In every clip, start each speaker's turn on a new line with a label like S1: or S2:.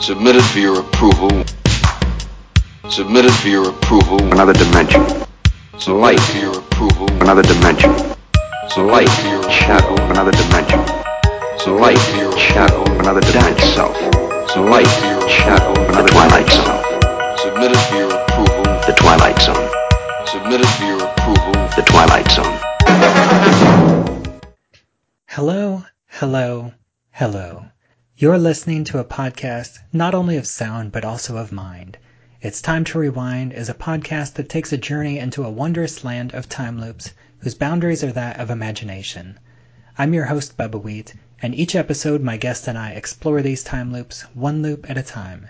S1: Submitted for your approval. Submitted for your approval.
S2: Another dimension.
S1: Submitted
S2: Light.
S1: for your approval.
S2: Another dimension.
S1: Submitted
S2: Light.
S1: for your
S2: Shadow. Another dimension.
S1: Submitted
S2: Light.
S1: for your
S2: Shadow. Another dimension. Self.
S1: Submitted
S2: Light.
S1: for your
S2: Shadow.
S1: approval.
S2: The Twilight Zone.
S1: Submitted for your approval.
S2: The Twilight Zone.
S1: Submitted for your approval.
S2: The Twilight Zone.
S3: Hello, hello, hello. You're listening to a podcast not only of sound but also of mind. It's Time to Rewind is a podcast that takes a journey into a wondrous land of time loops whose boundaries are that of imagination. I'm your host, Bubba Wheat, and each episode my guest and I explore these time loops one loop at a time.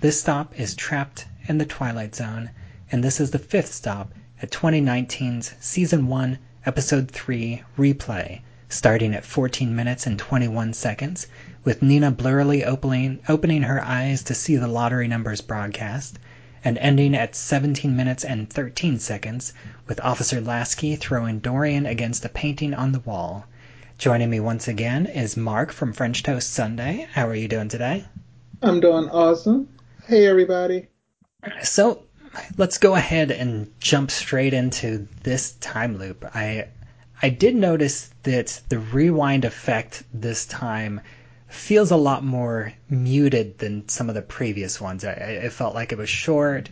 S3: This stop is Trapped in the Twilight Zone, and this is the fifth stop at 2019's Season 1, Episode 3 Replay, starting at 14 minutes and 21 seconds, with Nina blurrily opening, opening her eyes to see the lottery numbers broadcast, and ending at 17 minutes and 13 seconds, with Officer Lasky throwing Dorian against a painting on the wall. Joining me once again is Mark from French Toast Sunday. How are you doing today?
S4: I'm doing awesome. Hey, everybody.
S3: So let's go ahead and jump straight into this time loop. I I did notice that the rewind effect this time feels a lot more muted than some of the previous ones. I, it felt like it was short,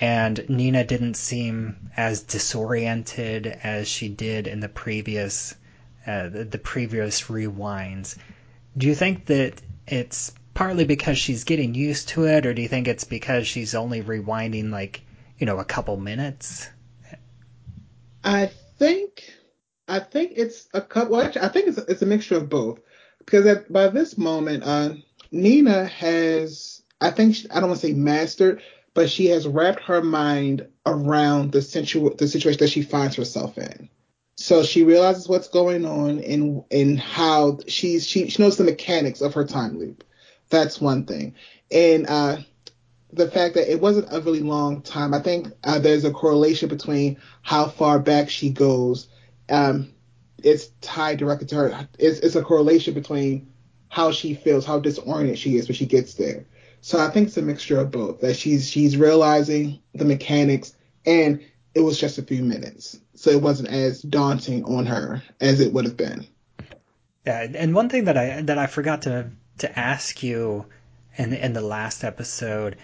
S3: and Nina didn't seem as disoriented as she did in the previous uh, the, the previous rewinds. Do you think that it's partly because she's getting used to it, or do you think it's because she's only rewinding like you know a couple minutes?
S4: I think, I think it's a couple. Well, actually, I think it's it's a mixture of both because at, by this moment, uh, Nina has, I think, she, I don't want to say mastered, but she has wrapped her mind around the situ- the situation that she finds herself in. So she realizes what's going on and and how she's she she knows the mechanics of her time loop. That's one thing, and uh, the fact that it wasn't a really long time. I think uh, there's a correlation between how far back she goes. Um, it's tied directly to her. It's, it's a correlation between how she feels, how disoriented she is when she gets there. So I think it's a mixture of both. That she's she's realizing the mechanics, and it was just a few minutes, so it wasn't as daunting on her as it would have been.
S3: Yeah, and one thing that I that I forgot to to ask you in in the last episode,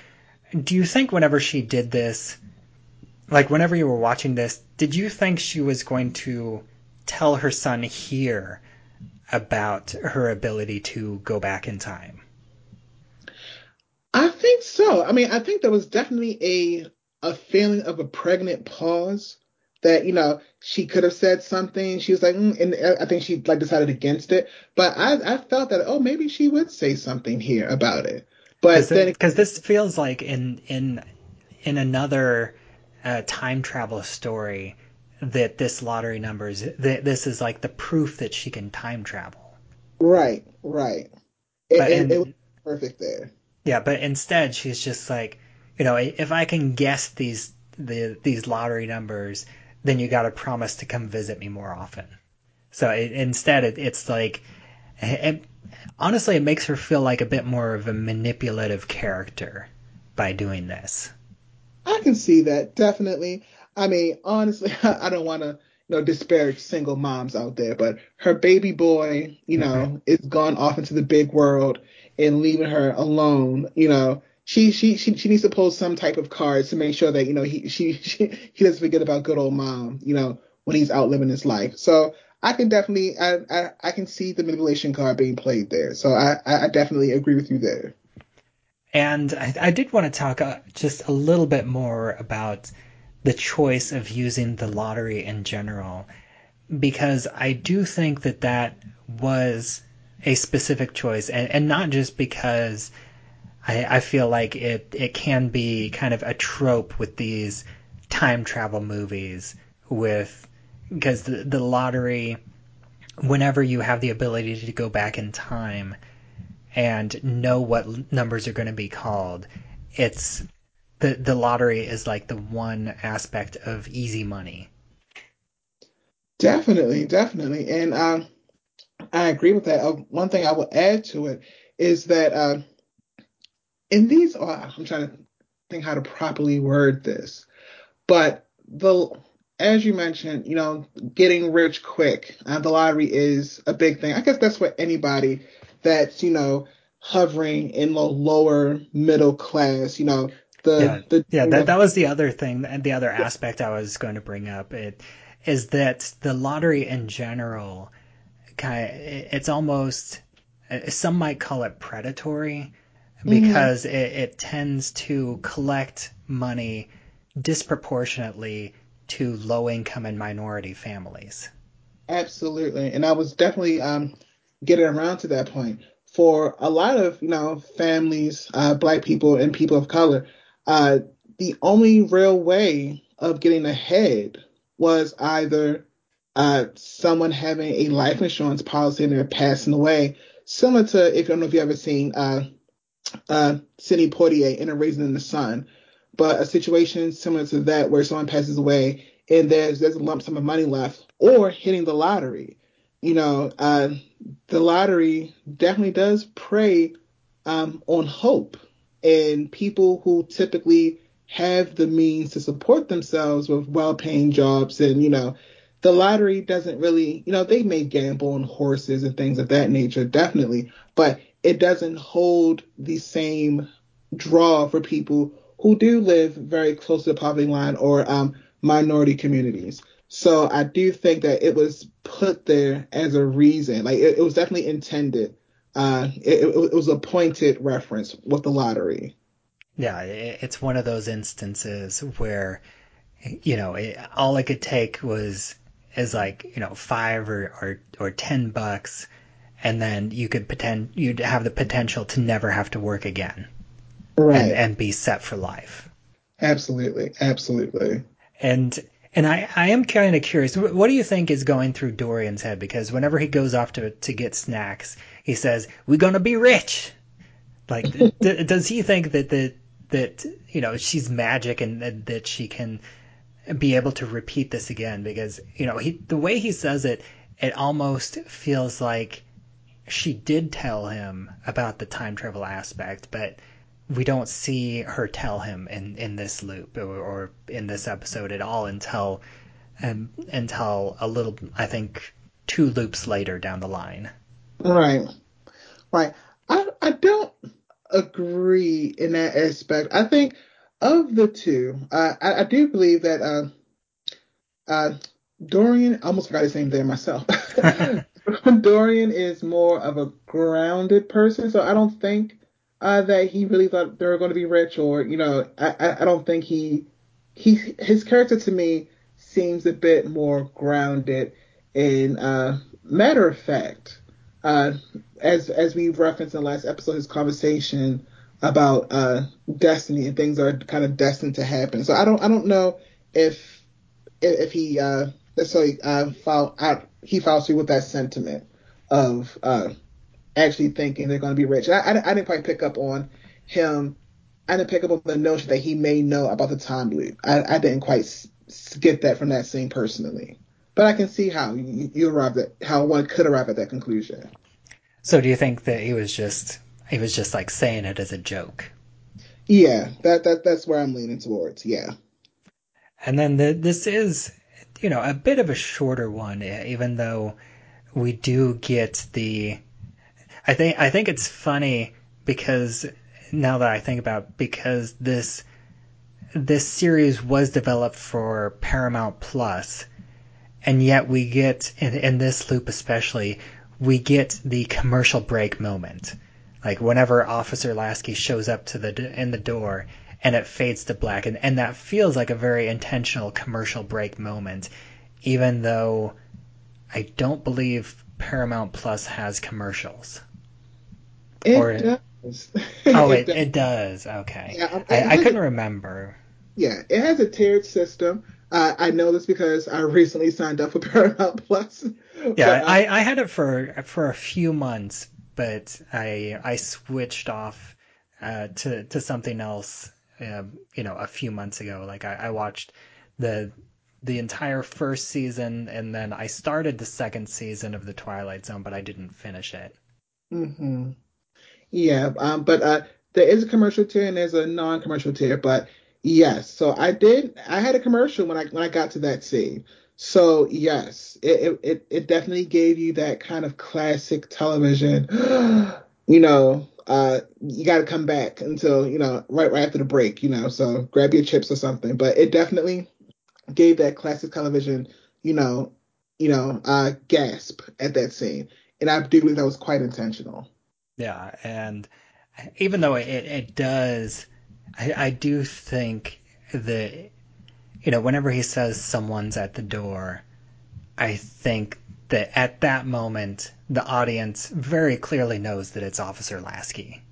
S3: do you think whenever she did this, like whenever you were watching this, did you think she was going to tell her son here about her ability to go back in time?
S4: I think so. I mean, I think there was definitely a a feeling of a pregnant pause that you know she could have said something. She was like, mm, and I think she like decided against it. But I I felt that oh maybe she would say something here about it. But then
S3: because this feels like in in in another uh, time travel story that this lottery numbers that this is like the proof that she can time travel.
S4: right, right, it,
S3: But-
S4: it,
S3: and-
S4: it was perfect there.
S3: Yeah, but instead she's just like, you know, if I can guess these the these lottery numbers, then you got to promise to come visit me more often. So it, instead, it, it's like, it, honestly, it makes her feel like a bit more of a manipulative character by doing this.
S4: I can see that definitely. I mean, honestly, I don't want to you know disparage single moms out there, but her baby boy, you know, mm-hmm. is gone off into the big world and leaving her alone. You know, she she she she needs to pull some type of cards to make sure that you know he she, she he doesn't forget about good old mom. You know, when he's out living his life. So. I can definitely, I, I, I can see the manipulation card being played there. So I I definitely agree with you there.
S3: And I, I did want to talk uh, just a little bit more about the choice of using the lottery in general, because I do think that that was a specific choice, and, and not just because I, I feel like it, it can be kind of a trope with these time travel movies with because the, the lottery whenever you have the ability to go back in time and know what numbers are going to be called it's the the lottery is like the one aspect of easy money
S4: Definitely, definitely, and uh, I agree with that. Uh, one thing I will add to it is that uh, in these, oh, I'm trying to think how to properly word this, but the as you mentioned, you know, getting rich quick, uh, the lottery is a big thing. I guess that's what anybody that's you know hovering in the lower middle class, you know, the
S3: yeah,
S4: the
S3: yeah that, that was the other thing and the other aspect i was going to bring up it is that the lottery in general kind it's almost some might call it predatory because mm-hmm. it, it tends to collect money disproportionately to low income and minority families.
S4: Absolutely. And i was definitely um, getting around to that point for a lot of you know families uh, black people and people of color uh, the only real way of getting ahead was either uh, someone having a life insurance policy and they're passing away, similar to if I don't know if you've ever seen uh, uh, Sidney Poitier in A Raisin in the Sun, but a situation similar to that where someone passes away and there's there's a lump sum of money left, or hitting the lottery. You know, uh, the lottery definitely does prey um, on hope and people who typically have the means to support themselves with well-paying jobs and you know the lottery doesn't really you know they may gamble on horses and things of that nature definitely but it doesn't hold the same draw for people who do live very close to the poverty line or um, minority communities so i do think that it was put there as a reason like it, it was definitely intended uh, it, it, was a pointed reference with the lottery.
S3: Yeah, it's one of those instances where, you know, it, all it could take was is like you know five or or, or ten bucks, and then you could pretend you'd have the potential to never have to work again,
S4: right,
S3: and, and be set for life.
S4: Absolutely, absolutely.
S3: And and I, I am kind of curious. What do you think is going through Dorian's head? Because whenever he goes off to to get snacks, he says, "We're gonna be rich." Like, d- does he think that that that you know she's magic and that, that she can be able to repeat this again? Because you know he the way he says it, it almost feels like she did tell him about the time travel aspect, but we don't see her tell him in, in this loop or, or in this episode at all until um, until a little I think two loops later down the line.
S4: Right. Right. I I don't agree in that aspect. I think of the two, uh, I, I do believe that uh, uh, Dorian, I almost forgot his name there myself. Dorian is more of a grounded person, so I don't think uh, that he really thought they were going to be rich, or you know, I, I don't think he he his character to me seems a bit more grounded and uh, matter of fact. Uh, as as we referenced in the last episode, his conversation about uh, destiny and things are kind of destined to happen. So I don't I don't know if if he uh, necessarily uh, follow, out, he follows through with that sentiment of uh, actually thinking they're going to be rich. I, I, I, didn't quite pick up on him. I didn't pick up on the notion that he may know about the time loop. I, I didn't quite get that from that scene personally. But I can see how you, you arrived at how one could arrive at that conclusion.
S3: So do you think that he was just he was just like saying it as a joke?
S4: Yeah, that that that's where I'm leaning towards. Yeah.
S3: And then the, this is you know a bit of a shorter one, even though we do get the I think I think it's funny because now that I think about it, because this this series was developed for Paramount Plus, and yet we get in, in this loop especially we get the commercial break moment, like whenever Officer Lasky shows up to the in the door and it fades to black, and, and that feels like a very intentional commercial break moment, even though I don't believe Paramount Plus has commercials.
S4: It or, does.
S3: oh, it, it, does. Okay. Yeah, I, I couldn't a, remember.
S4: Yeah, it has a tiered system. Uh, I know this because I recently signed up for Paramount Plus.
S3: Yeah, but, uh, I, I had it for for a few months, but I I switched off uh, to to something else. Um, you know, a few months ago. Like I, I watched the the entire first season, and then I started the second season of the Twilight Zone, but I didn't finish it.
S4: Mm-hmm. Yeah, um, but uh, there is a commercial tier and there's a non-commercial tier, but yes. So I did. I had a commercial when I when I got to that scene. So yes, it it it definitely gave you that kind of classic television. you know, uh, you got to come back until you know right right after the break. You know, so grab your chips or something. But it definitely gave that classic television. You know, you know, uh, gasp at that scene, and I do believe that was quite intentional.
S3: Yeah, and even though it, it does, I, I do think that, you know, whenever he says someone's at the door, I think that at that moment, the audience very clearly knows that it's Officer Lasky.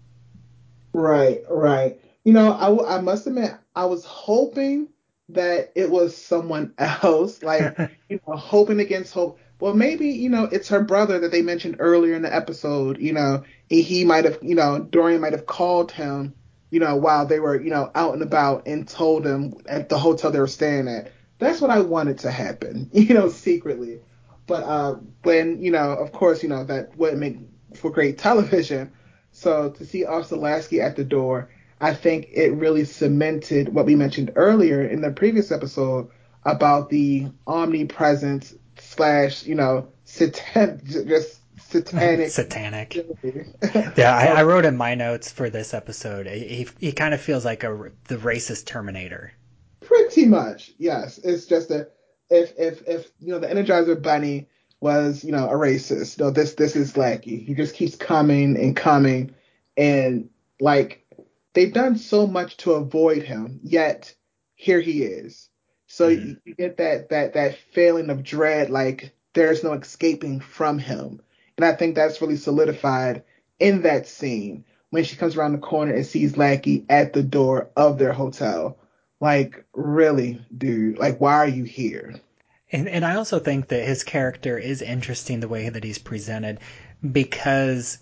S4: Right, right. You know, I, I must admit, I was hoping that it was someone else, like, you know, hoping against hope. Well, maybe, you know, it's her brother that they mentioned earlier in the episode, you know, he might have, you know, Dorian might have called him, you know, while they were, you know, out and about and told him at the hotel they were staying at. That's what I wanted to happen, you know, secretly. But uh, when, you know, of course, you know, that wouldn't make for great television. So to see Officer Lasky at the door, I think it really cemented what we mentioned earlier in the previous episode about the omnipresence slash, you know, satan- just satanic.
S3: satanic. yeah, I, I, wrote in my notes for this episode. He he kind of feels like a the racist Terminator.
S4: Pretty much, yes. It's just a if if if you know the Energizer Bunny was you know a racist, No, this this is Lasky. He just keeps coming and coming, and like they've done so much to avoid him, yet here he is. So mm-hmm. you, you get that that that feeling of dread, like there's no escaping from him. And I think that's really solidified in that scene when she comes around the corner and sees Lasky at the door of their hotel. Like, really, dude? Like, why are you here?
S3: And and I also think that his character is interesting the way that he's presented because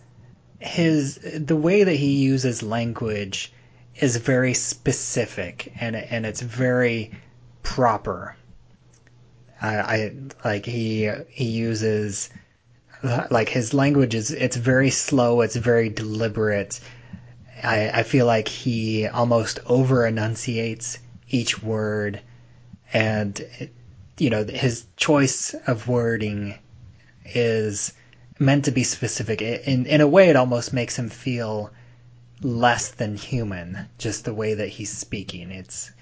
S3: his the way that he uses language is very specific and and it's very proper. I, I like he he uses like his language is it's very slow, it's very deliberate. I, I feel like he almost over enunciates each word, and you know his choice of wording is meant to be specific. In in a way, it almost makes him feel less than human, just the way that he's speaking. It's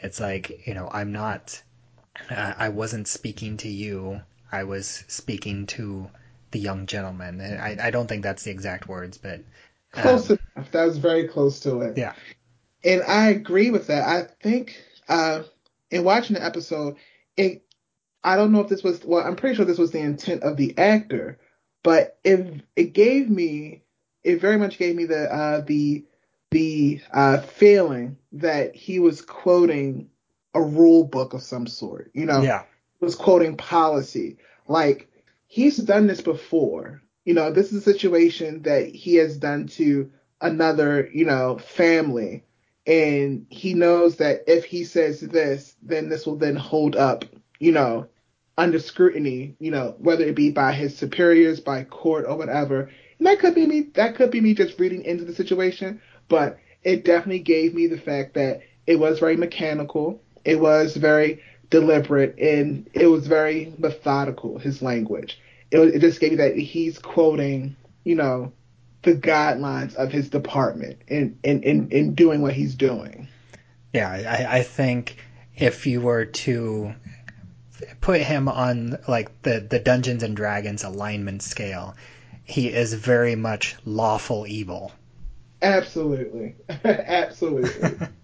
S3: it's like you know I'm not. I wasn't speaking to you. I was speaking to the young gentleman. I, I don't think that's the exact words, but
S4: um, close enough. That was very close to it.
S3: Yeah,
S4: and I agree with that. I think uh, in watching the episode, it I don't know if this was well, I'm pretty sure this was the intent of the actor, but it it gave me it very much gave me the uh, the the uh, feeling that he was quoting a rule book of some sort. You know,
S3: yeah,
S4: was quoting policy. Like he's done this before. You know, this is a situation that he has done to another, you know, family. And he knows that if he says this, then this will then hold up, you know, under scrutiny, you know, whether it be by his superiors, by court or whatever. And that could be me that could be me just reading into the situation, but it definitely gave me the fact that it was very mechanical. It was very deliberate and it was very methodical, his language. It, it just gave me that he's quoting, you know, the guidelines of his department in, in, in, in doing what he's doing.
S3: Yeah, I, I think if you were to put him on like the, the Dungeons and Dragons alignment scale, he is very much lawful evil.
S4: Absolutely. Absolutely.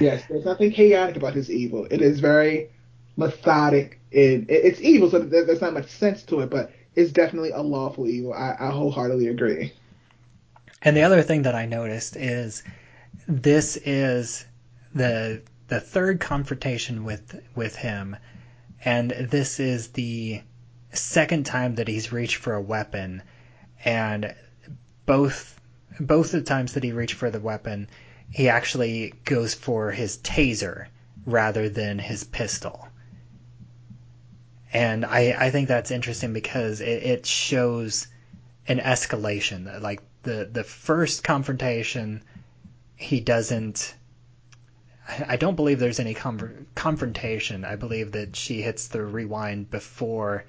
S4: Yes, there's nothing chaotic about his evil. It is very methodic and it's evil, so there's not much sense to it, but it's definitely a lawful evil. I, I wholeheartedly agree.
S3: And the other thing that I noticed is this is the the third confrontation with with him, and this is the second time that he's reached for a weapon, and both both the times that he reached for the weapon, he actually goes for his taser rather than his pistol. And I, I think that's interesting because it, it shows an escalation. Like the the first confrontation, he doesn't. I don't believe there's any con- confrontation. I believe that she hits the rewind before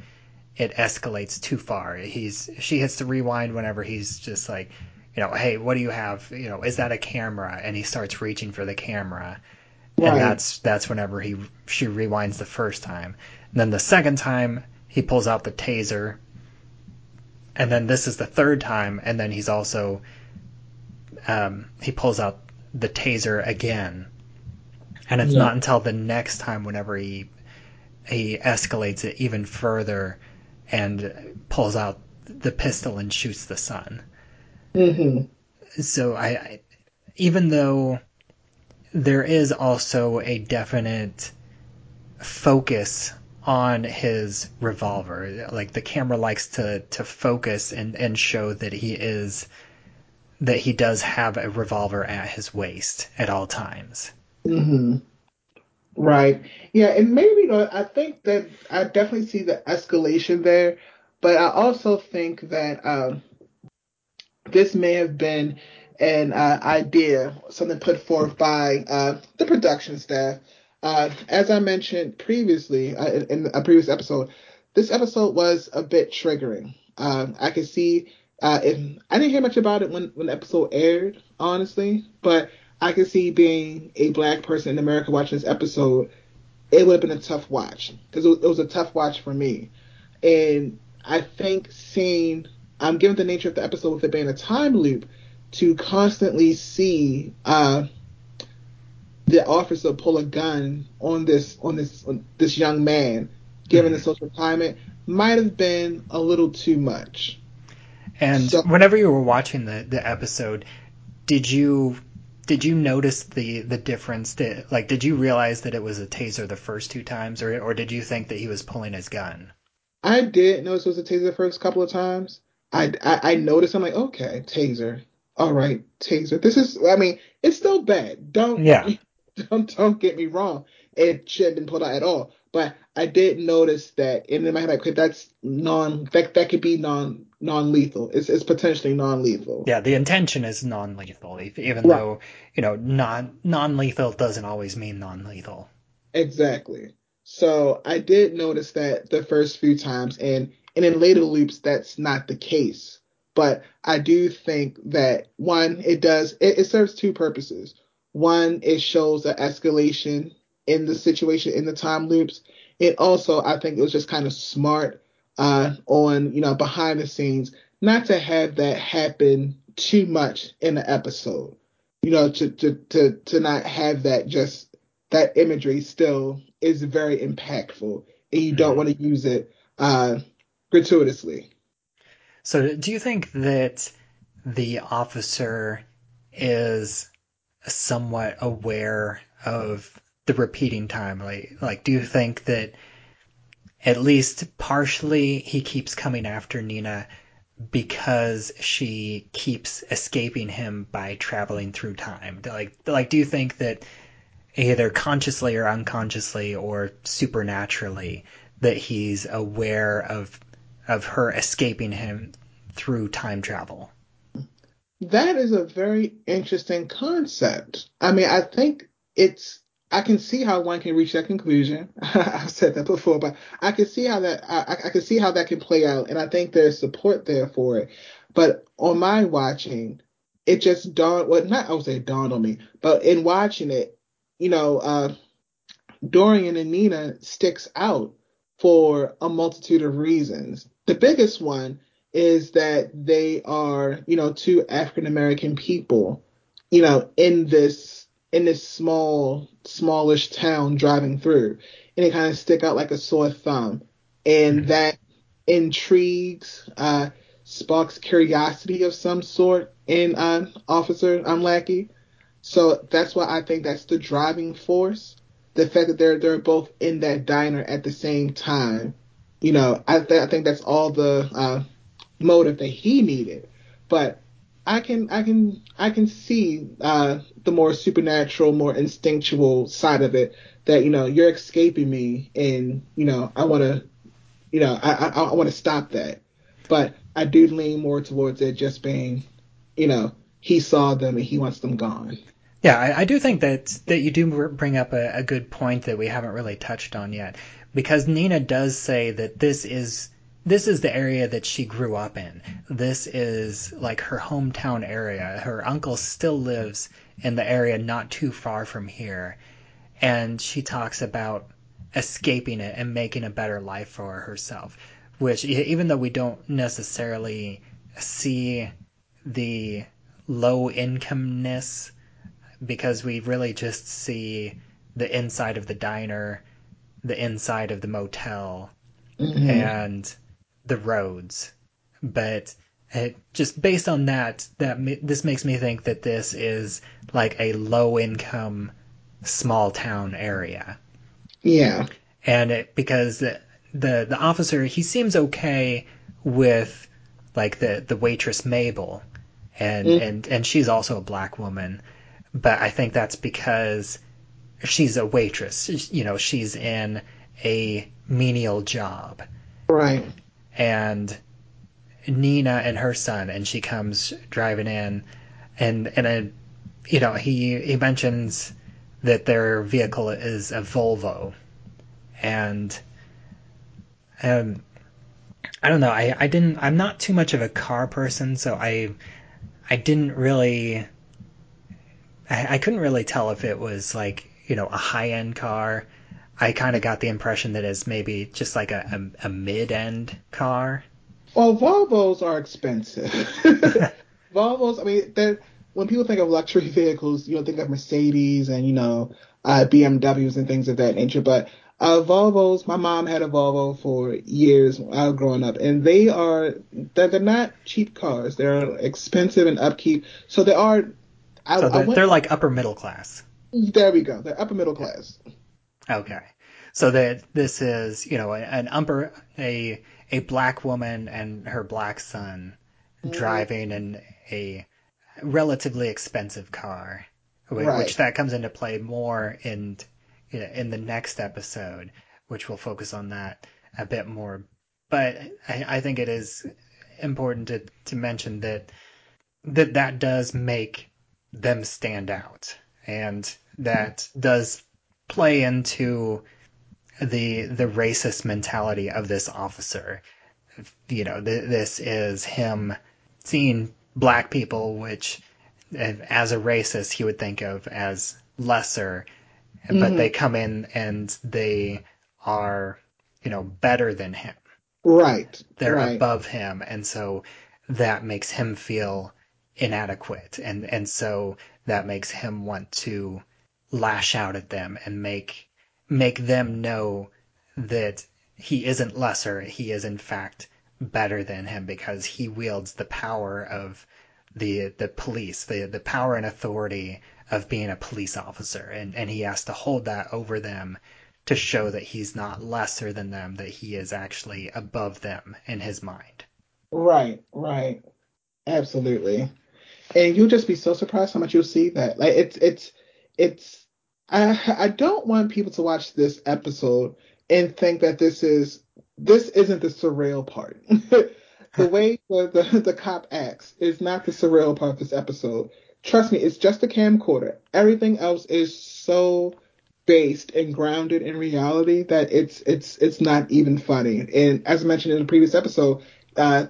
S3: it escalates too far. He's she hits the rewind whenever he's just like, you know, hey, what do you have? You know, is that a camera? And he starts reaching for the camera,
S4: Right.
S3: and that's that's whenever he she rewinds the first time. And then the second time he pulls out the taser, and then this is the third time, and then he's also um, he pulls out the taser again, and it's
S4: Yeah.
S3: not until the next time whenever he he escalates it even further and pulls out the pistol and shoots the son.
S4: Hmm
S3: So I, I even though there is also a definite focus on his revolver, like the camera likes to to focus and and show that he is that he does have a revolver at his waist at all times.
S4: hmm Right. Yeah, and maybe you know, I think that I definitely see the escalation there, but I also think that um, this may have been an uh, idea, something put forth by uh, the production staff. Uh, as I mentioned previously uh, in, in a previous episode, this episode was a bit triggering. Um, I could see uh, if I didn't hear much about it when when the episode aired, honestly, but I could see being a black person in America watching this episode, it would have been a tough watch because it, it was a tough watch for me. And I think seeing, um, given the nature of the episode with it being a time loop, to constantly see uh, the officer pull a gun on this on this on this young man, given the social climate, might have been a little too much.
S3: And
S4: So-
S3: whenever you were watching the, the episode, did you did you notice the the difference? That, like, did you realize that it was a taser the first two times, or or did you think that he was pulling his gun?
S4: I did notice it was a taser the first couple of times. I, I, I noticed. I'm like, okay, taser. All right, taser. This is. I mean, it's still bad. Don't.
S3: Yeah.
S4: Don't don't get me wrong. It shouldn't have been pulled out at all. But I did notice that, and in my head, like, okay, that's non. That that could be non non lethal. It's it's potentially non lethal.
S3: Yeah, the intention is non-lethal, even
S4: Right.
S3: though you know non non-lethal doesn't always mean non-lethal.
S4: Exactly. So I did notice that the first few times, and and in later loops, that's not the case. But I do think that one, it does it, it serves two purposes. One, it shows an escalation in the situation in the time loops. It also, I think, it was just kind of smart uh, on you know behind the scenes not to have that happen too much in the episode. You know, to to to to not have that just that imagery still is very impactful, and you don't want to use it uh, gratuitously.
S3: So, do you think that the officer is somewhat aware of the repeating time? Like, like, do you think that at least partially he keeps coming after Nina because she keeps escaping him by traveling through time? Like, like, do you think that either consciously or unconsciously or supernaturally that he's aware of of her escaping him through time travel.
S4: That is a very interesting concept. I mean, I think it's. I can see how one can reach that conclusion. I've said that before, but I can see how that. I, I can see how that can play out, and I think there's support there for it. But on my watching, it just dawned. Well, not I would say dawned on me, but in watching it, you know, uh, Dorian and Nina sticks out for a multitude of reasons. The biggest one is that they are, you know, two African American people, you know, in this in this small, smallish town driving through, and they kind of stick out like a sore thumb, and that intrigues, uh, sparks curiosity of some sort in uh, Officer Umlaki. So that's why I think that's the driving force. The fact that they're they're both in that diner at the same time, you know, I th- I think that's all the uh, motive that he needed. But I can I can I can see uh, the more supernatural, more instinctual side of it. That you know you're escaping me, and you know I want to, you know I I, I want to stop that. But I do lean more towards it just being, you know, he saw them and he wants them gone.
S3: Yeah, I, I do think that that you do bring up a, a good point that we haven't really touched on yet, because Nina does say that this is this is the area that she grew up in. This is like her hometown area. Her uncle still lives in the area not too far from here, and she talks about escaping it and making a better life for herself. Which, even though we don't necessarily see the low incomeness because we really just see the inside of the diner, the inside of the motel,
S4: Mm-hmm.
S3: and the roads. But it, just based on that, that this makes me think that this is like a low income small town area.
S4: Yeah.
S3: And it, because the, the the officer he seems okay with like the the waitress Mabel and
S4: Mm.
S3: and and she's also a black woman but I think that's because she's a waitress. You know she's in a menial job.
S4: Right.
S3: and Nina and her son, and she comes driving in, and and a, you know he he mentions that their vehicle is a Volvo, and um I don't know I I didn't I'm not too much of a car person, so I I didn't really I, I couldn't really tell if it was like you know a high end car. I kind of got the impression that it's maybe just like a, a, a mid end car.
S4: Well, Volvos are expensive. Volvos, I mean, they're when people think of luxury vehicles, you don't think of Mercedes and you know uh, BMWs and things of that nature. But uh, Volvos, my mom had a Volvo for years was growing up, and they are they're, they're not cheap cars. They're expensive and upkeep. So they are. I,
S3: So they're,
S4: went,
S3: they're like upper middle class.
S4: there we go. They're upper middle class.
S3: Okay. So that this is, you know, an upper a a black woman and her black son mm-hmm. driving in a relatively expensive car, which
S4: Right.
S3: that comes into play more in in the next episode, which will focus on that a bit more. But I, I think it is important to, to mention that that that does make them stand out, and that does play into the the racist mentality of this officer. You know, th- this is him seeing black people, which as a racist he would think of as lesser, but
S4: Mhm.
S3: they come in and they are, you know, better than him.
S4: Right.
S3: They're
S4: right.
S3: above him, and so that makes him feel inadequate, and and so that makes him want to lash out at them and make make them know that he isn't lesser, he is in fact better than him because he wields the power of the the police, the the power and authority of being a police officer, and and he has to hold that over them to show that he's not lesser than them, that he is actually above them in his mind.
S4: Right, right. Absolutely. And you'll just be so surprised how much you'll see that. Like it's it's it's I I don't want people to watch this episode and think that this is this isn't the surreal part. the way the, the the cop acts is not the surreal part of this episode. Trust me, it's just a camcorder. Everything else is so based and grounded in reality that it's it's it's not even funny. And as I mentioned in the previous episode, uh,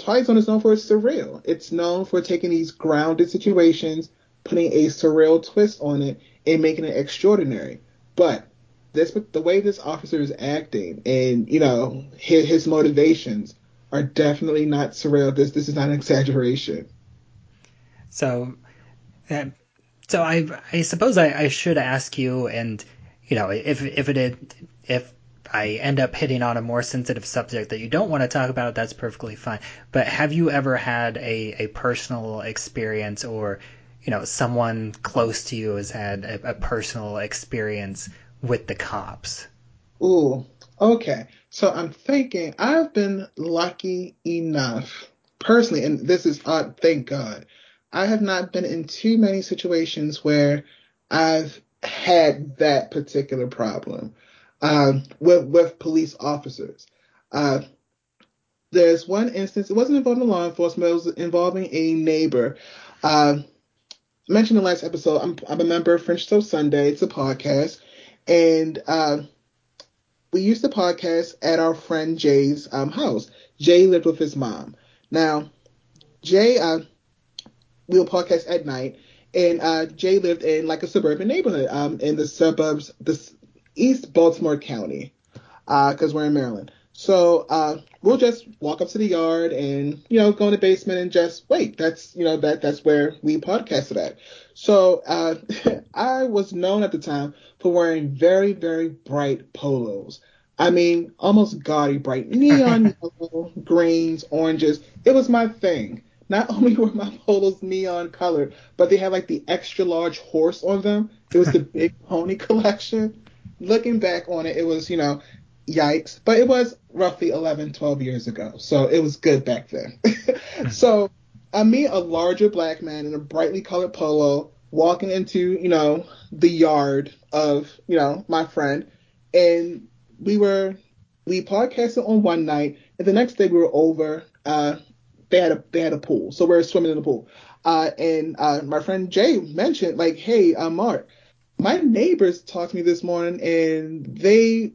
S4: Twilight Zone is known for its surreal. It's known for taking these grounded situations, putting a surreal twist on it, and making it extraordinary. But this, the way this officer is acting, and you know his, his motivations are definitely not surreal. This this is not an exaggeration.
S3: So, uh, so I I suppose I, I should ask you, and you know, if if it if I end up hitting on a more sensitive subject that you don't want to talk about, that's perfectly fine. But have you ever had a, a personal experience or, you know, someone close to you has had a, a personal experience with the cops?
S4: Ooh, okay. So I'm thinking I've been lucky enough personally, and this is odd, thank God. I have not been in too many situations where I've had that particular problem um, with with police officers. Uh, there's one instance. It wasn't involving law enforcement. It was involving a neighbor. Uh, mentioned in the last episode. I'm, I'm a member of French Toast Sunday. It's a podcast, and uh, we used the podcast at our friend Jay's um, house. Jay lived with his mom. Now, Jay, uh, we will podcast at night, and uh, Jay lived in like a suburban neighborhood um, in the suburbs, the East Baltimore County, because uh, we're in Maryland. So uh, we'll just walk up to the yard and you know go in the basement and just wait. That's you know that that's where we podcasted at. So uh, I was known at the time for wearing very very bright polos. I mean, almost gaudy bright neon yellow, greens, oranges. It was my thing. Not only were my polos neon colored, but they had like the extra large horse on them. It was the big pony collection. Looking back on it, it was, you know, yikes. But it was roughly 11, 12 years ago. So it was good back then. so I meet a larger black man in a brightly colored polo walking into, you know, the yard of, you know, my friend. And we were, we podcasted on one night. And the next day we were over, uh, they had a, they had a pool. So we are swimming in the pool. Uh, and, uh, my friend Jay mentioned like, Hey, uh, Mark, my neighbors talked to me this morning and they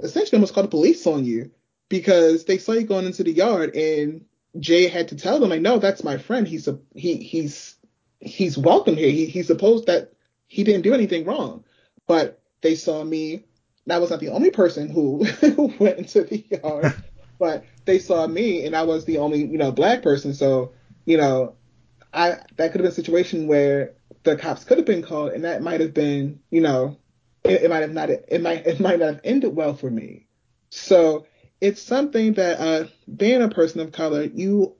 S4: essentially almost called the police on you because they saw you going into the yard and Jay had to tell them like, no, that's my friend. He's a he he's he's welcome here. He he's supposed that he didn't do anything wrong, but they saw me. I was not the only person who went into the yard, but they saw me and I was the only you know black person. So you know, I that could have been a situation where the cops could have been called and that might have been you know it, it might have not it might it might not have ended well for me. So it's something that uh, being a person of color, you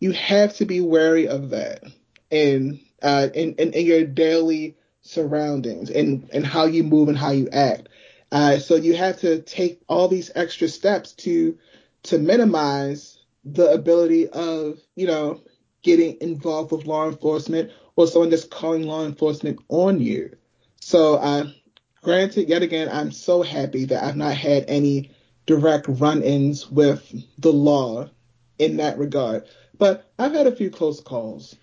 S4: you have to be wary of that in uh, in, in, in your daily surroundings and and how you move and how you act. Uh, so you have to take all these extra steps to to minimize the ability of you know getting involved with law enforcement or someone that's calling law enforcement on you. So uh, Granted, yet again, I'm so happy that I've not had any direct run-ins with the law in that regard. But I've had a few close calls,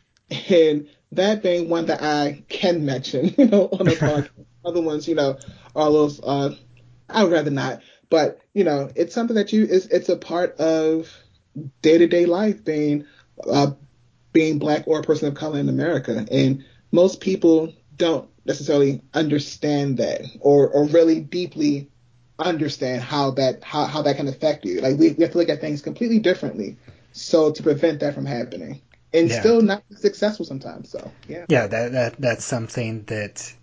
S4: and that being one that I can mention, you know, on the podcast. Other ones, you know, are those. Uh, I would rather not, but you know, it's something that you. It's it's a part of day-to-day life being uh, being black or a person of color in America, and most people don't necessarily understand that or, or really deeply understand how that how, how that can affect you. Like we, we have to look at things completely differently. So to prevent that from happening. And yeah. still not successful sometimes. So yeah.
S3: Yeah, that, that that's something that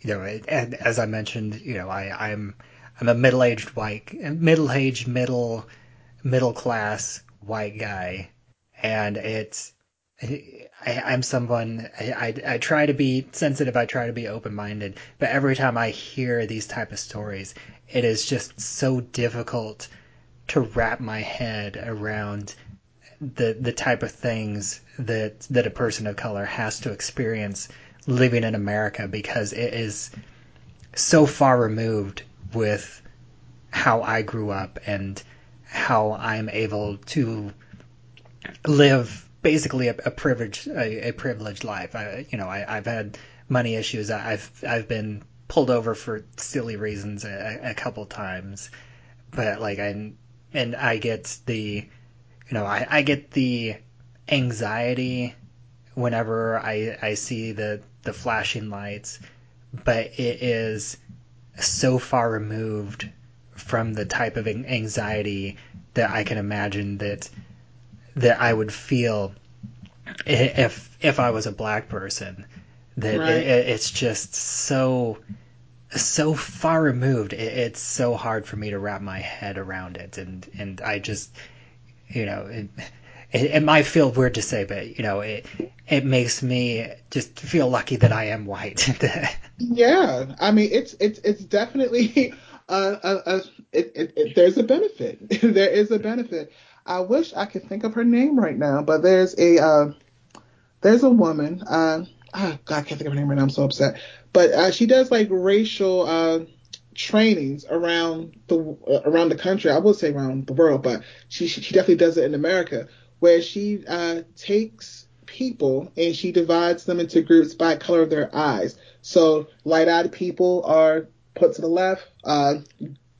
S3: you know, and as I mentioned, you know, I, I'm I'm a middle aged white middle aged middle middle class white guy and it's I, am someone I, I, I try to be sensitive. I try to be open minded, but every time I hear these type of stories, it is just so difficult to wrap my head around the the type of things that that a person of color has to experience living in America because it is so far removed with how I grew up and how I'm able to live basically a, a privileged a, a, privileged life. I, you know, I, have had money issues. I've I've been pulled over for silly reasons a, a couple times, but like I and I get the, you know, I, I get the anxiety whenever I I see the the flashing lights, but it is so far removed from the type of anxiety that I can imagine that that I would feel if if I was a black person. That right. it, it's just so so far removed. It, it's so hard for me to wrap my head around it, and and I just you know. It, it, it, might feel weird to say, but you know, it it makes me just feel lucky that I am white.
S4: yeah, I mean, it's it's it's definitely uh, a, a it, it, it, there's a benefit. there is a benefit. I wish I could think of her name right now, but there's a uh, there's a woman. Uh, oh God, I can't think of her name right now. I'm so upset. But uh, she does like racial uh, trainings around the uh, around the country. I would say around the world, but she she definitely does it in America, where she uh, takes people and she divides them into groups by color of their eyes. So light-eyed people are put to the left, uh,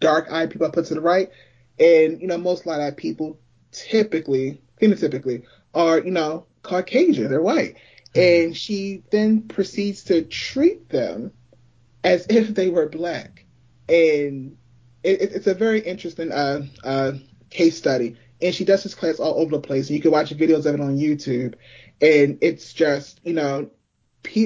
S4: dark-eyed people are put to the right, and you know most light-eyed people typically, phenotypically, are you know Caucasian, they're white, and she then proceeds to treat them as if they were black, and it, it's a very interesting uh, uh, case study. And she does this class all over the place. And you can watch videos of it on YouTube, and it's just you know,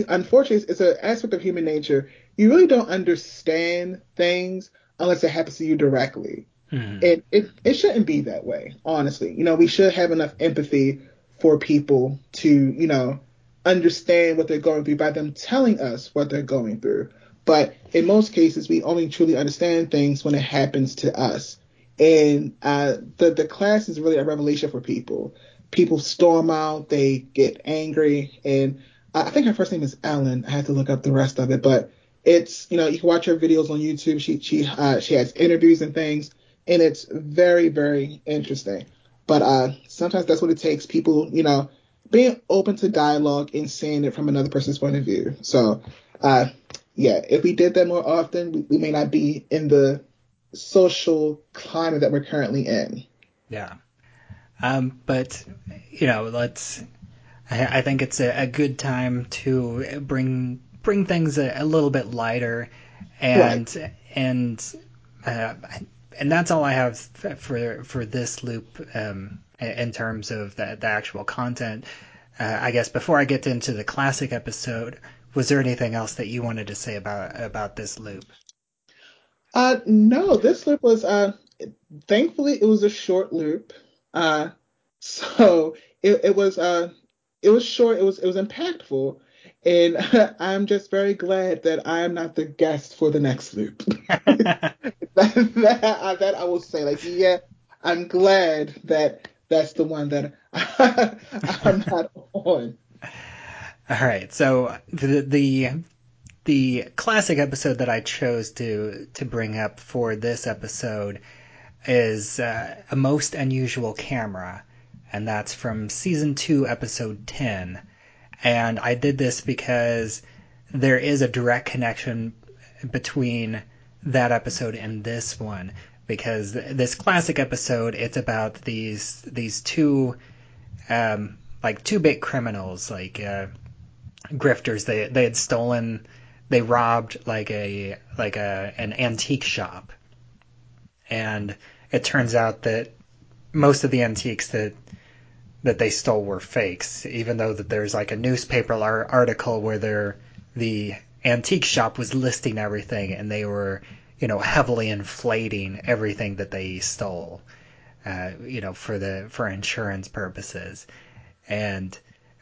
S4: unfortunately, it's an aspect of human nature. You really don't understand things unless it happens to you directly.
S3: Mhm.
S4: It, it it shouldn't be that way, honestly. You know, we should have enough empathy for people to, you know, understand what they're going through by them telling us what they're going through. But in most cases, we only truly understand things when it happens to us. And uh, the the class is really a revelation for people. People storm out, they get angry, and I I think her first name is Ellen. I had to look up the rest of it, but it's you know you can watch her videos on YouTube. She she uh, she has interviews and things, and it's very very interesting. But uh, sometimes that's what it takes. People you know being open to dialogue and seeing it from another person's point of view. So uh, yeah, if we did that more often, we, we may not be in the social climate that we're currently in.
S3: Yeah. Um, but you know, let's. I, I think it's a, a good time to bring bring things a, a little bit lighter, and and uh, and that's all I have for for this loop um, in terms of the, the actual content. Uh, I guess before I get into the classic episode, was there anything else that you wanted to say about about this loop?
S4: Uh, no, this loop was uh, thankfully it was a short loop. Uh, so it, it was uh, it was short. It was it was impactful, and I'm just very glad that I am not the guest for the next loop. that, that, that I will say, like, yeah, I'm glad that that's the one that I'm not on.
S3: All right, so the the the classic episode that I chose to to bring up for this episode is uh, a most unusual camera, and that's from season two, episode ten. And I did this because there is a direct connection between that episode and this one. Because this classic episode it's about these these two um like two big criminals like uh grifters. They they had stolen they robbed like a like a an antique shop. And it turns out that most of the antiques that that they stole were fakes even though that there's like a newspaper article where they're the antique shop was listing everything and they were you know heavily inflating everything that they stole uh, you know for the for insurance purposes. And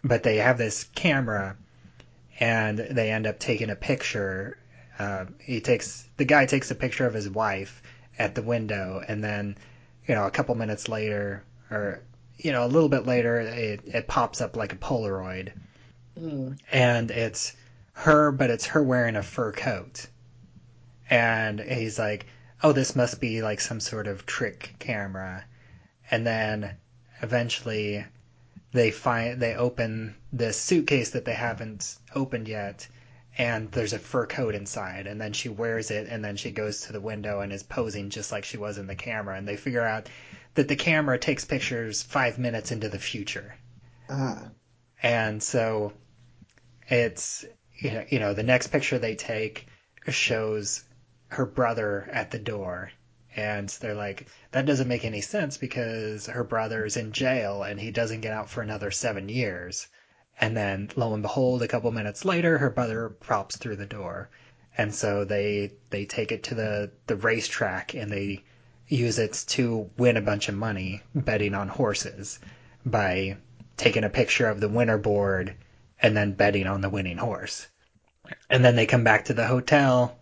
S3: but they have this camera and they end up taking a picture uh, he takes the guy takes a picture of his wife at the window and then you know a couple minutes later or you know a little bit later it, it pops up like a polaroid
S4: Mm.
S3: and it's her, but it's her wearing a fur coat. And he's like, oh, this must be like some sort of trick camera. And then eventually they find, they open this suitcase that they haven't opened yet. And there's a fur coat inside, and then she wears it, and then she goes to the window and is posing just like she was in the camera. And they figure out that the camera takes pictures five minutes into the future.
S4: Ah.
S3: And so it's you know, you know the next picture they take shows her brother at the door and they're like that doesn't make any sense because her brother's in jail and he doesn't get out for another 7 years. And then lo and behold a couple minutes later her brother props through the door. And so they they take it to the the racetrack and they use it to win a bunch of money betting on horses by taking a picture of the winner board and then betting on the winning horse. And then they come back to the hotel,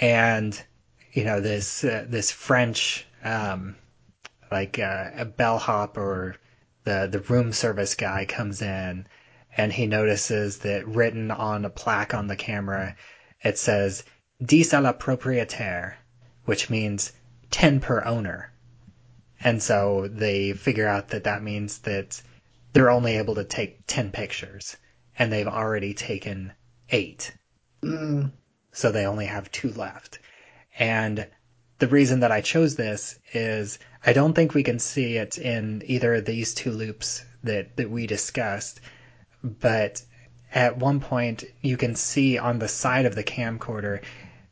S3: and you know this uh, this French um, like uh, a bellhop or the the room service guy comes in, and he notices that written on a plaque on the camera, it says "Dix à la propriétaire," which means 10 per owner. And so they figure out that that means that they're only able to take 10 pictures and they've already taken eight.
S4: Mm.
S3: So they only have two left. And the reason that I chose this is I don't think we can see it in either of these two loops that, that we discussed, but at one point you can see on the side of the camcorder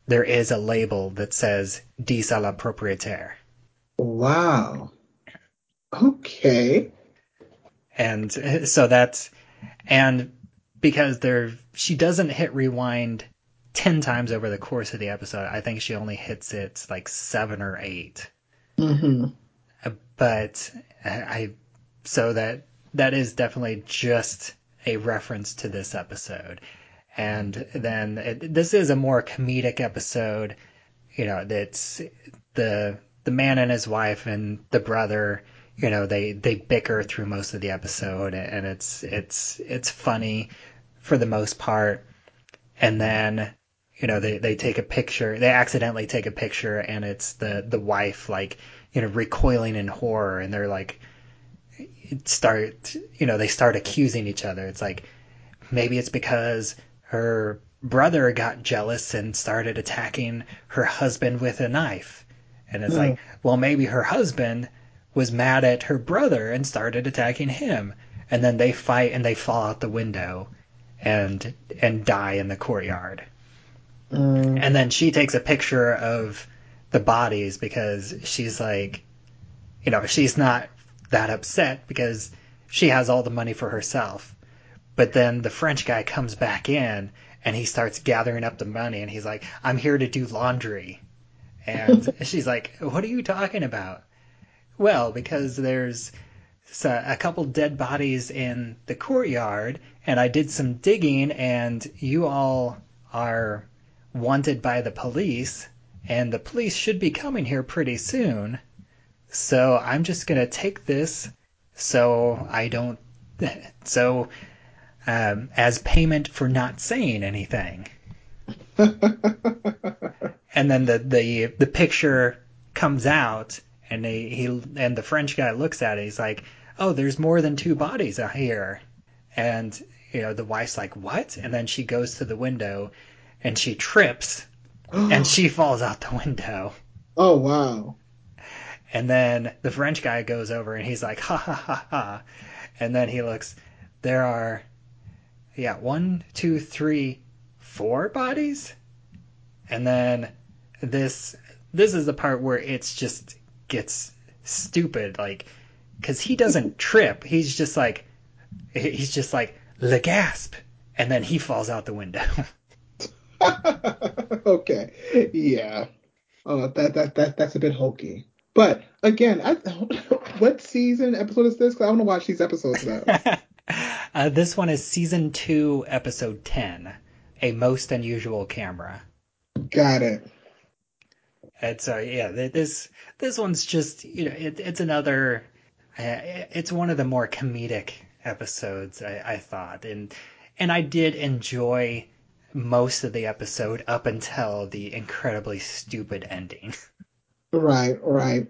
S3: there is a label that says 10 à la propriétaire.
S4: Wow. Okay.
S3: And uh, so that's, and because there, she doesn't hit rewind 10 times over the course of the episode. I think she only hits it like seven or 8
S4: Mm-hmm.
S3: Uh, but uh, I, so that, that is definitely just a reference to this episode. And then it, this is a more comedic episode, you know, that's the, the man and his wife and the brother, you know, they, they bicker through most of the episode and it's, it's, it's funny for the most part. And then, you know, they, they take a picture, they accidentally take a picture and it's the, the wife like, you know, recoiling in horror and they're like, start, you know, they start accusing each other. It's like, maybe it's because her brother got jealous and started attacking her husband with a knife. And it's
S4: Mm.
S3: like, well, maybe her husband was mad at her brother and started attacking him. And then they fight and they fall out the window and and die in the courtyard.
S4: Mm.
S3: And then she takes a picture of the bodies because she's like, you know, she's not that upset because she has all the money for herself. But then the French guy comes back in and he starts gathering up the money and he's like, I'm here to do laundry. And she's like, What are you talking about? Well, because there's a couple dead bodies in the courtyard and I did some digging and you all are wanted by the police and the police should be coming here pretty soon. So I'm just going to take this so I don't so um, as payment for not saying anything. And then the the the picture comes out and he, he and the French guy looks at it. He's like, "Oh, there's more than two bodies out here." And you know, the wife's like, "What?" And then she goes to the window and she trips and she falls out the window.
S4: oh wow.
S3: And then the French guy goes over and he's like, ha ha ha ha. And then he looks, there are, yeah, one, two, three, four bodies. And then this, this is the part where it's just gets stupid, like, cause he doesn't trip. He's just like, he's just like, le gasp. And then he falls out the window.
S4: okay. Yeah. Oh, that that that that's a bit hokey. But again, I, what season episode is this? 'Cause I want to watch these episodes now.
S3: uh, this one is season two, episode 10, A Most Unusual Camera.
S4: Got it.
S3: It's uh, yeah, this this one's just you know it, it's another uh, it's one of the more comedic episodes I, I thought and and I did enjoy most of the episode up until the incredibly stupid ending.
S4: Right, right.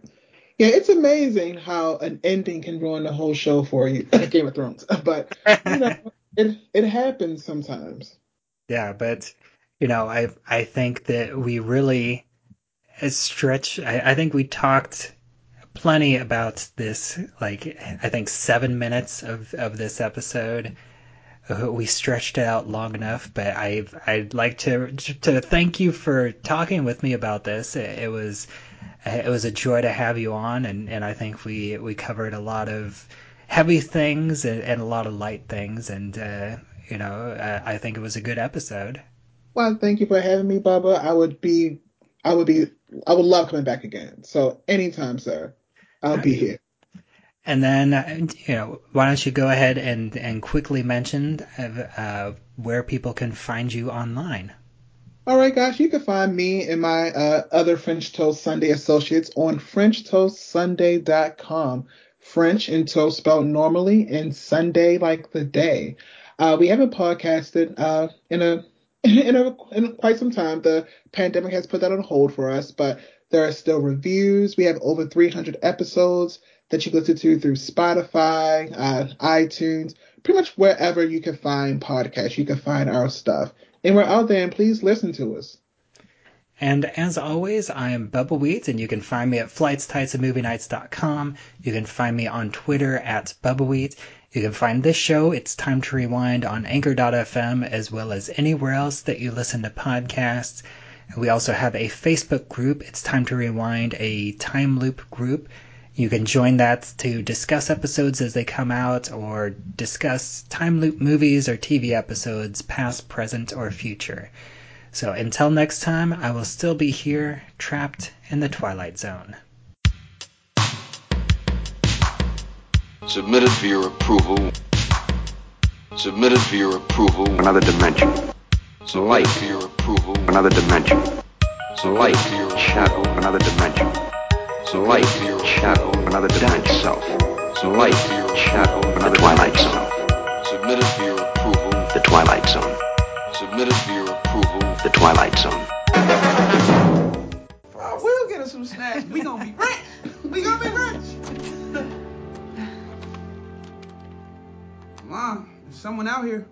S4: Yeah, it's amazing how an ending can ruin the whole show for you. Game of Thrones, but you know, it it happens sometimes.
S3: Yeah, but you know, I I think that we really uh, stretch. I, I think we talked plenty about this. Like I think seven minutes of of this episode. Uh, we stretched it out long enough, but I I'd like to to thank you for talking with me about this. It, it was it was a joy to have you on, and and I think we we covered a lot of heavy things and, and a lot of light things, and uh, you know I, I think it was a good episode.
S4: Well, thank you for having me, Bubba. I would be, I would be, I would love coming back again. So anytime, sir, I'll be here.
S3: And then, uh, you know, why don't you go ahead and, and quickly mention uh, where people can find you online?
S4: All right, guys, you can find me and my uh, other French Toast Sunday associates on FrenchToastSunday.com. French and toast spelled normally, and Sunday like the day. Uh, we haven't podcasted uh, in a in a in quite some time. The pandemic has put that on hold for us, but There are still reviews. We have over 300 episodes that you listen to through Spotify, uh, iTunes, pretty much wherever you can find podcasts, you can find our stuff. And we're out there, and please listen to us.
S3: And as always, I am Bubba Wheat, and you can find me at flightstights.movienights.com. You can find me on Twitter at Bubba Wheat. You can find this show, It's Time to Rewind, on Anchor.fm, as well as anywhere else that you listen to podcasts. We also have a Facebook group, It's Time to Rewind, a time loop group. You can join that to discuss episodes as they come out or discuss time loop movies or TV episodes, past, present, or future. So until next time, I will still be here, trapped in the Twilight Zone.
S1: Submitted for your approval. Submitted for your approval.
S2: Another dimension.
S1: Submitted
S2: light.
S1: for your approval.
S2: Another dimension. Light.
S1: for your
S2: Shadow. Another dimension. So light. Shadow. Another dimension. Self. So light. Shadow. Another Twilight Zone.
S1: Submitted for your approval.
S2: The Twilight Zone.
S1: Submitted for your approval.
S2: The Twilight Zone.
S5: Oh, we'll get us some snacks. We gonna be rich. We gonna be rich. Come on, there's someone out here.